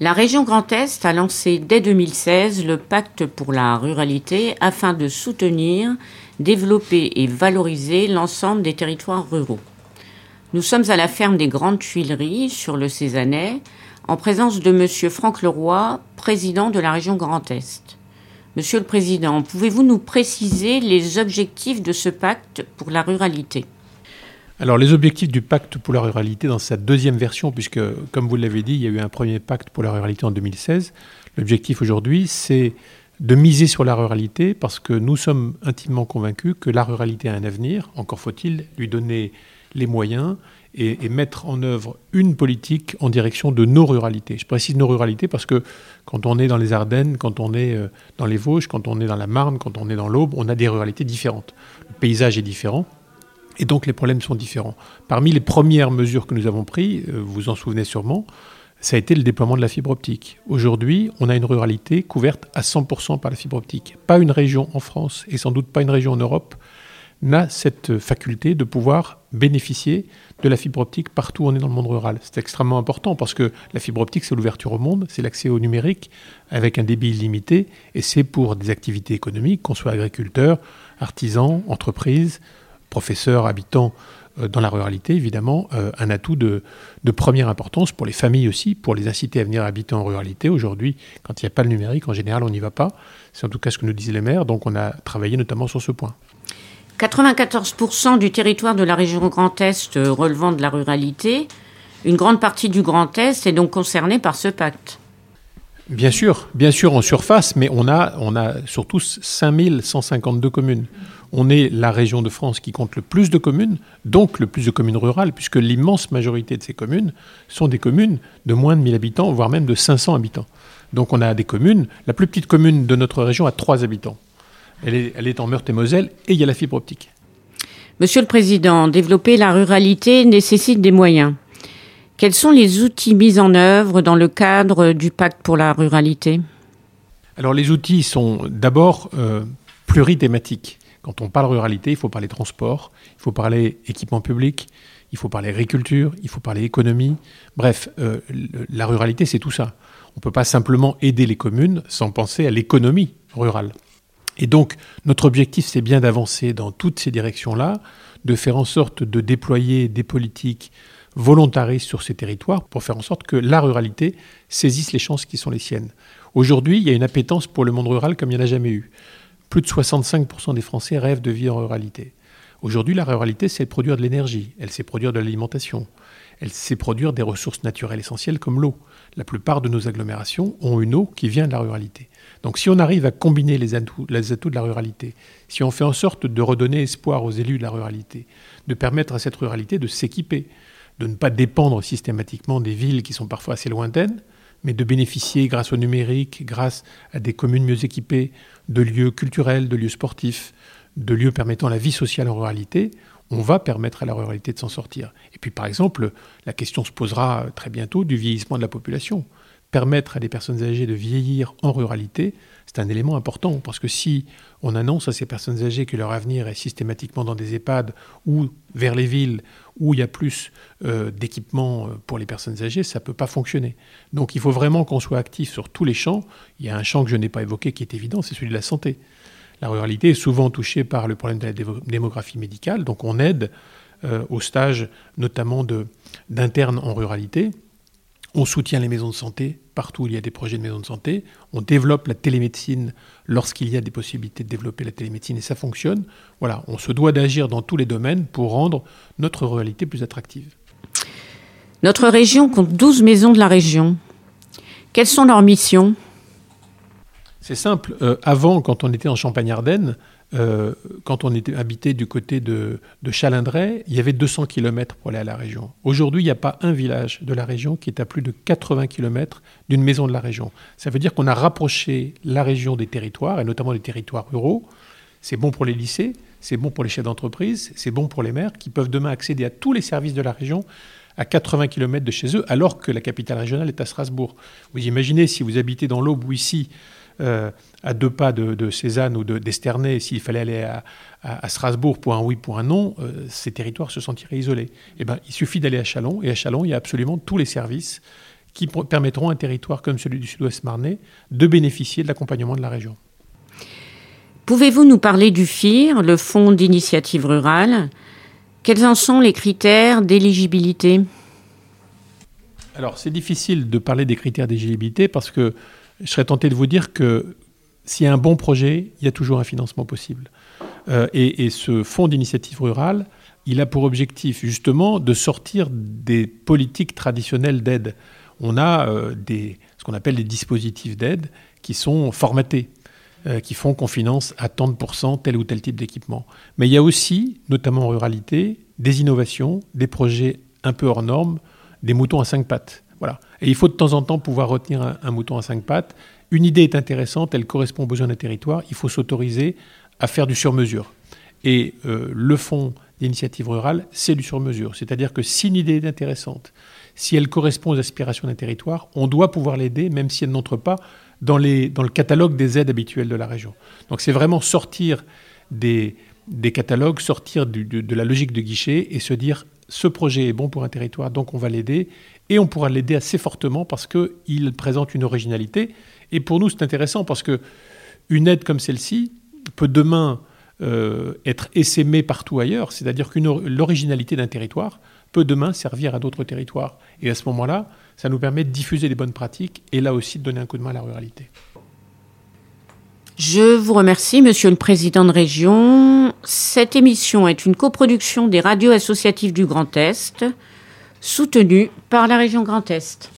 La région Grand Est a lancé dès 2016 le pacte pour la ruralité afin de soutenir, développer et valoriser l'ensemble des territoires ruraux. Nous sommes à la ferme des Grandes Tuileries sur le Cézanais en présence de M. Franck Leroy, président de la région Grand Est. Monsieur le Président, pouvez-vous nous préciser les objectifs de ce pacte pour la ruralité? Alors les objectifs du pacte pour la ruralité dans sa deuxième version, puisque comme vous l'avez dit, il y a eu un premier pacte pour la ruralité en 2016, l'objectif aujourd'hui c'est de miser sur la ruralité parce que nous sommes intimement convaincus que la ruralité a un avenir, encore faut-il lui donner les moyens et, mettre en œuvre une politique en direction de nos ruralités. Je précise nos ruralités parce que quand on est dans les Ardennes, quand on est euh, dans les Vosges, quand on est dans la Marne, quand on est dans l'Aube, on a des ruralités différentes. Le paysage est différent. Et donc les problèmes sont différents. Parmi les premières mesures que nous avons prises, euh, vous vous en souvenez sûrement, ça a été le déploiement de la fibre optique. Aujourd'hui, on a une ruralité couverte à 100% par la fibre optique. Pas une région en France et sans doute pas une région en Europe n'a cette faculté de pouvoir bénéficier de la fibre optique partout où on est dans le monde rural. C'est extrêmement important parce que la fibre optique, c'est l'ouverture au monde, c'est l'accès au numérique avec un débit illimité et c'est pour des activités économiques, qu'on soit agriculteur, artisan, entreprise, professeurs, habitants euh, dans la ruralité, évidemment, euh, un atout de, première importance pour les familles aussi, pour les inciter à venir habiter en ruralité. Aujourd'hui, quand il n'y a pas le numérique, en général, on n'y va pas. C'est en tout cas ce que nous disaient les maires, donc on a travaillé notamment sur ce point. 94% du territoire de la région Grand Est euh, relevant de la ruralité, une grande partie du Grand Est est donc concernée par ce pacte. Bien sûr, bien sûr en surface, mais on a, on a surtout 5152 communes on est la région de France qui compte le plus de communes, donc le plus de communes rurales, puisque l'immense majorité de ces communes sont des communes de moins de 1000 habitants, voire même de 500 habitants. Donc on a des communes, la plus petite commune de notre région a 3 habitants. Elle est, elle est en Meurthe-et-Moselle et il y a la fibre optique. Monsieur le Président, développer la ruralité nécessite des moyens. Quels sont les outils mis en œuvre dans le cadre du pacte pour la ruralité? Alors les outils sont d'abord euh, plurithématiques. Quand on parle ruralité, il faut parler transport, il faut parler équipement public, il faut parler agriculture, il faut parler économie. Bref, euh, la ruralité, c'est tout ça. On ne peut pas simplement aider les communes sans penser à l'économie rurale. Et donc, notre objectif, c'est bien d'avancer dans toutes ces directions-là, de faire en sorte de déployer des politiques volontaristes sur ces territoires pour faire en sorte que la ruralité saisisse les chances qui sont les siennes. Aujourd'hui, il y a une appétence pour le monde rural comme il n'y en a jamais eu. Plus de 65% des Français rêvent de vivre en ruralité. Aujourd'hui, la ruralité, c'est produire de l'énergie, elle sait produire de l'alimentation, elle sait produire des ressources naturelles essentielles comme l'eau. La plupart de nos agglomérations ont une eau qui vient de la ruralité. Donc si on arrive à combiner les atouts, les atouts de la ruralité, si on fait en sorte de redonner espoir aux élus de la ruralité, de permettre à cette ruralité de s'équiper, de ne pas dépendre systématiquement des villes qui sont parfois assez lointaines, mais de bénéficier, grâce au numérique, grâce à des communes mieux équipées, de lieux culturels, de lieux sportifs, de lieux permettant la vie sociale en ruralité, on va permettre à la ruralité de s'en sortir. Et puis par exemple, la question se posera très bientôt du vieillissement de la population. Permettre à des personnes âgées de vieillir en ruralité, c'est un élément important parce que si on annonce à ces personnes âgées que leur avenir est systématiquement dans des EHPAD ou vers les villes où il y a plus euh, d'équipements euh, pour les personnes âgées, ça ne peut pas fonctionner. Donc il faut vraiment qu'on soit actif sur tous les champs. Il y a un champ que je n'ai pas évoqué qui est évident, c'est celui de la santé. La ruralité est souvent touchée par le problème de la démographie médicale, donc on aide euh, au stage notamment d'internes en ruralité. On soutient les maisons de santé partout où il y a des projets de maisons de santé. On développe la télémédecine lorsqu'il y a des possibilités de développer la télémédecine et ça fonctionne. Voilà, on se doit d'agir dans tous les domaines pour rendre notre ruralité plus attractive. Notre région compte 12 maisons de la région. Quelles sont leurs missions? C'est simple. Euh, avant, quand on était en Champagne-Ardenne, euh, quand on était habité du côté de, Chalindray, il y avait 200 km pour aller à la région. Aujourd'hui, il n'y a pas un village de la région qui est à plus de 80 km d'une maison de la région. Ça veut dire qu'on a rapproché la région des territoires, et notamment des territoires ruraux. C'est bon pour les lycées, c'est bon pour les chefs d'entreprise, c'est bon pour les maires qui peuvent demain accéder à tous les services de la région à 80 km de chez eux, alors que la capitale régionale est à Strasbourg. Vous imaginez si vous habitez dans l'Aube ou ici, euh, à deux pas de, Cézanne ou d'Esternay, s'il fallait aller à, Strasbourg pour un oui, pour un non, euh, ces territoires se sentiraient isolés. Eh ben, il suffit d'aller à Chalon, et à Chalon, il y a absolument tous les services qui permettront à un territoire comme celui du sud-ouest marnais de bénéficier de l'accompagnement de la région. Pouvez-vous nous parler du FIR, le Fonds d'initiative rurale? Quels en sont les critères d'éligibilité? Alors, c'est difficile de parler des critères d'éligibilité parce que je serais tenté de vous dire que s'il y a un bon projet, il y a toujours un financement possible. Euh, et, ce fonds d'initiative rurale, il a pour objectif justement de sortir des politiques traditionnelles d'aide. On a euh, des, ce qu'on appelle des dispositifs d'aide qui sont formatés. Euh, qui font qu'on finance à tant de pourcents tel ou tel type d'équipement. Mais il y a aussi, notamment en ruralité, des innovations, des projets un peu hors normes, des moutons à cinq pattes. Et il faut de temps en temps pouvoir retenir un, mouton à cinq pattes. Une idée est intéressante, elle correspond aux besoins d'un territoire, il faut s'autoriser à faire du sur-mesure. Et euh, le fonds d'initiative rurale, c'est du sur-mesure. C'est-à-dire que si une idée est intéressante, si elle correspond aux aspirations d'un territoire, on doit pouvoir l'aider, même si elle n'entre pas dans, le catalogue des aides habituelles de la région. Donc c'est vraiment sortir des, catalogues, sortir de, la logique de guichet et se dire ce projet est bon pour un territoire, donc on va l'aider. Et on pourra l'aider assez fortement parce qu'il présente une originalité. Et pour nous, c'est intéressant parce que une aide comme celle-ci peut demain euh, être essaimée partout ailleurs. C'est-à-dire que l'originalité d'un territoire peut demain servir à d'autres territoires. Et à ce moment-là, ça nous permet de diffuser les bonnes pratiques et là aussi de donner un coup de main à la ruralité. Je vous remercie, Monsieur le Président de Région. Cette émission est une coproduction des radios associatives du Grand Est, soutenue par la région Grand Est.